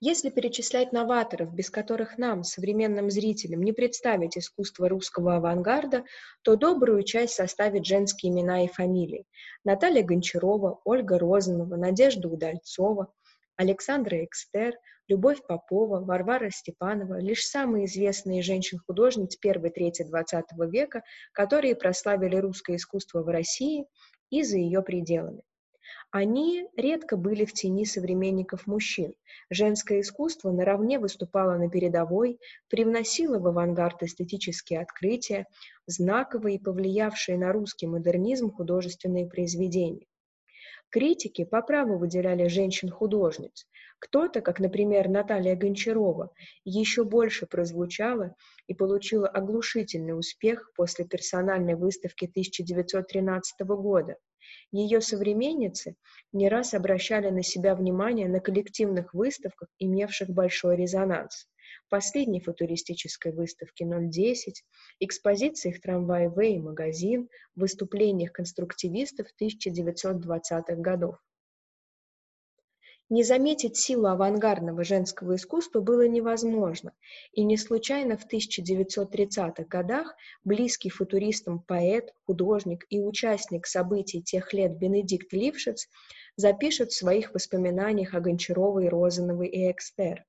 Если перечислять новаторов, без которых нам, современным зрителям, не представить искусство русского авангарда, то добрую часть составят женские имена и фамилии. Наталья Гончарова, Ольга Розанова, Надежда Удальцова, Александра Экстер, Любовь Попова, Варвара Степанова – лишь самые известные женщин-художниц первой трети XX века, которые прославили русское искусство в России и за ее пределами. Они редко были в тени современников мужчин. Женское искусство наравне выступало на передовой, привносило в авангард эстетические открытия, знаковые и повлиявшие на русский модернизм художественные произведения. Критики по праву выделяли женщин-художниц. Кто-то, как, например, Наталья Гончарова, еще больше прозвучала и получила оглушительный успех после персональной выставки 1913 года – ее современницы не раз обращали на себя внимание на коллективных выставках, имевших большой резонанс. Последней футуристической выставке 010, экспозициях трамвай В и магазин, выступлениях конструктивистов 1920-х годов. Не заметить силу авангардного женского искусства было невозможно, и не случайно в 1930-х годах близкий футуристам поэт, художник и участник событий тех лет Бенедикт Лившиц запишет в своих воспоминаниях о Гончаровой, Розановой и Экстер.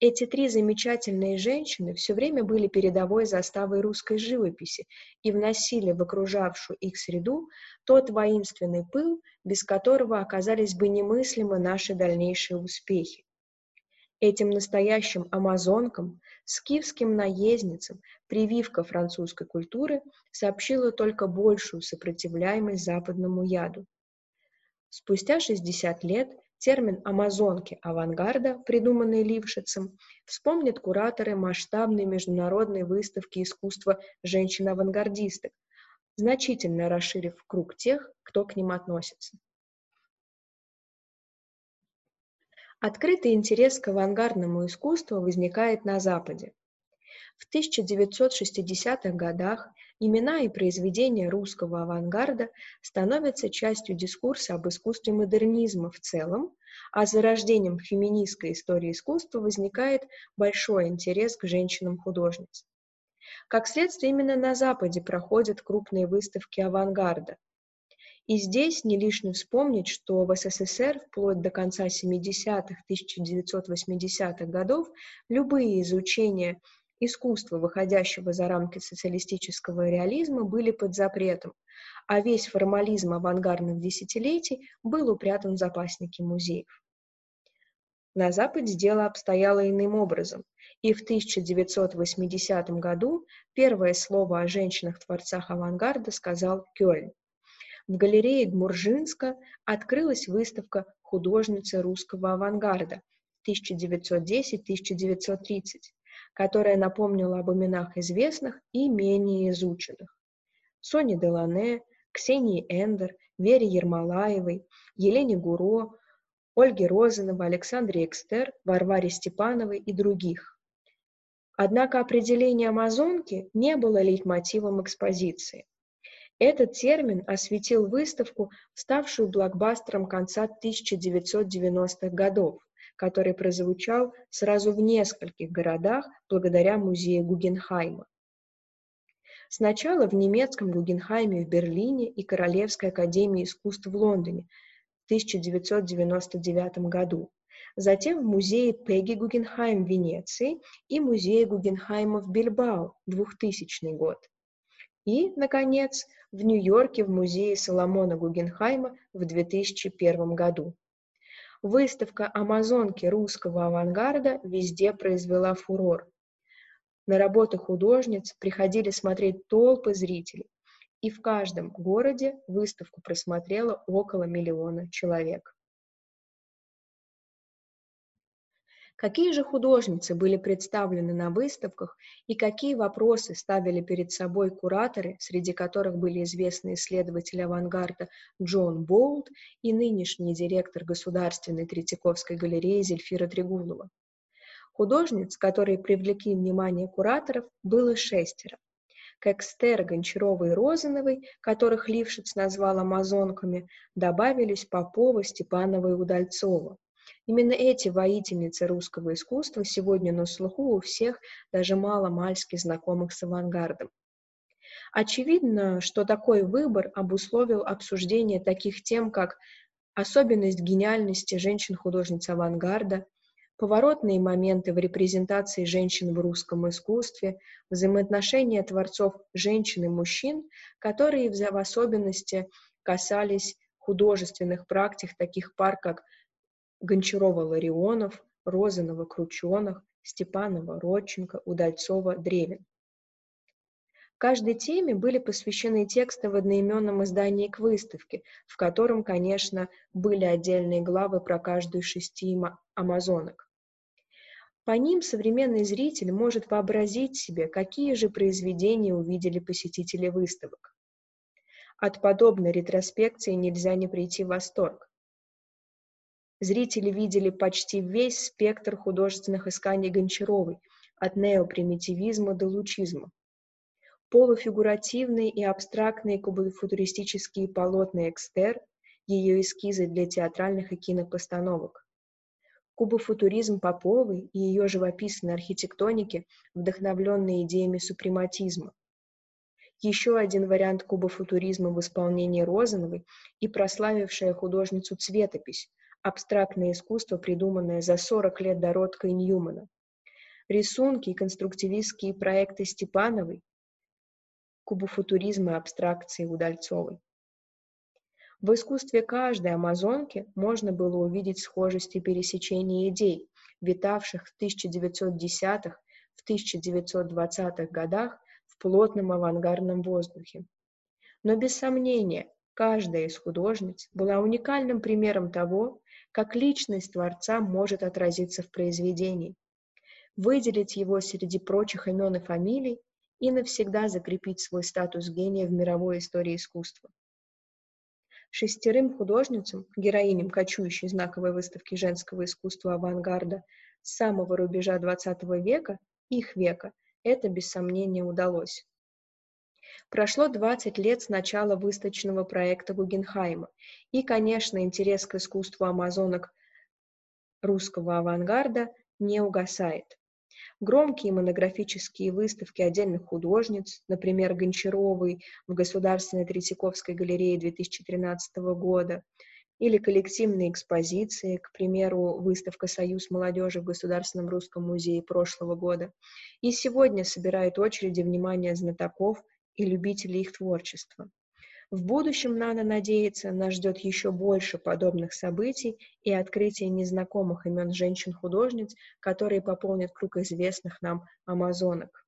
Эти три замечательные женщины все время были передовой заставой русской живописи и вносили в окружавшую их среду тот воинственный пыл, без которого оказались бы немыслимы наши дальнейшие успехи. Этим настоящим амазонкам, скифским наездницам прививка французской культуры сообщила только большую сопротивляемость западному яду. Спустя 60 лет Термин «амазонки авангарда», придуманный Лившицем, вспомнят кураторы масштабной международной выставки искусства женщин-авангардисток, значительно расширив круг тех, кто к ним относится. Открытый интерес к авангардному искусству возникает на Западе. В 1960-х годах имена и произведения русского авангарда становятся частью дискурса об искусстве модернизма в целом, а за рождением феминистской истории искусства возникает большой интерес к женщинам-художницам. Как следствие, именно на Западе проходят крупные выставки авангарда. И здесь не лишне вспомнить, что в СССР вплоть до конца 70-х, 1980-х годов любые изучения искусства, выходящего за рамки социалистического реализма, были под запретом, а весь формализм авангардных десятилетий был упрятан в запасники музеев. На Западе дело обстояло иным образом, и в 1980 году первое слово о женщинах-творцах авангарда сказал Кёльн. В галерее Гмуржинска открылась выставка «Художницы русского авангарда» 1910-1930, которая напомнила об именах известных и менее изученных. Сони Делане, Ксении Эндер, Вере Ермолаевой, Елене Гуро, Ольге Розановой, Александре Экстер, Варваре Степановой и других. Однако определение «амазонки» не было лейтмотивом экспозиции. Этот термин осветил выставку, ставшую блокбастером конца 1990-х годов, который прозвучал сразу в нескольких городах благодаря музею Гугенхайма. Сначала в немецком Гугенхайме в Берлине и Королевской академии искусств в Лондоне в 1999 году, затем в музее Пегги Гугенхайм в Венеции и музее Гугенхайма в Бильбао 2000 год. И, наконец, в Нью-Йорке в музее Соломона Гугенхайма в 2001 году. Выставка «Амазонки русского авангарда» везде произвела фурор. На работы художниц приходили смотреть толпы зрителей, и в каждом городе выставку просмотрело около миллиона человек. Какие же художницы были представлены на выставках и какие вопросы ставили перед собой кураторы, среди которых были известные исследователи авангарда Джон Болт и нынешний директор Государственной Третьяковской галереи Зельфира Трегулова. Художниц, которые привлекли внимание кураторов, было шестеро. К Экстер, Гончаровой и Розановой, которых Лившиц назвал амазонками, добавились Попова, Степанова и Удальцова. Именно эти воительницы русского искусства сегодня на слуху у всех, даже мало-мальски знакомых с авангардом. Очевидно, что такой выбор обусловил обсуждение таких тем, как особенность гениальности женщин-художниц авангарда, поворотные моменты в репрезентации женщин в русском искусстве, взаимоотношения творцов женщин и мужчин, которые в особенности касались художественных практик таких пар, как Гончарова-Ларионов, Розанова-Крученых, Степанова-Родченко, Удальцова-Древин. Каждой теме были посвящены тексты в одноименном издании к выставке, в котором, конечно, были отдельные главы про каждую из шести амазонок. По ним современный зритель может вообразить себе, какие же произведения увидели посетители выставок. От подобной ретроспекции нельзя не прийти в восторг. Зрители видели почти весь спектр художественных исканий Гончаровой, от неопримитивизма до лучизма. Полуфигуративные и абстрактные кубофутуристические полотна Экстер, ее эскизы для театральных и кинопостановок. Кубофутуризм Поповой и ее живописные архитектоники, вдохновленные идеями супрематизма. Еще один вариант кубофутуризма в исполнении Розановой и прославившая художницу цветопись, абстрактное искусство, придуманное за 40 лет до Ротко и Ньюмана. Рисунки и конструктивистские проекты Степановой, кубофутуризм и абстракции Удальцовой. В искусстве каждой амазонки можно было увидеть схожести пересечения идей, витавших в 1910-х, в 1920-х годах в плотном авангардном воздухе. Но без сомнения, каждая из художниц была уникальным примером того, как личность Творца может отразиться в произведении, выделить его среди прочих имен и фамилий и навсегда закрепить свой статус гения в мировой истории искусства. Шестерым художницам, героиням кочующей знаковой выставки женского искусства авангарда с самого рубежа XX века, их века, это без сомнения удалось. Прошло 20 лет с начала выставочного проекта Гугенхайма, и, конечно, интерес к искусству амазонок русского авангарда не угасает. Громкие монографические выставки отдельных художниц, например, Гончаровой в Государственной Третьяковской галерее 2013 года, или коллективные экспозиции, к примеру, выставка «Союз молодежи» в Государственном русском музее прошлого года, и сегодня собирает очереди внимания знатоков и любителей их творчества. В будущем, надо надеяться, нас ждет еще больше подобных событий и открытие незнакомых имен женщин-художниц, которые пополнят круг известных нам амазонок.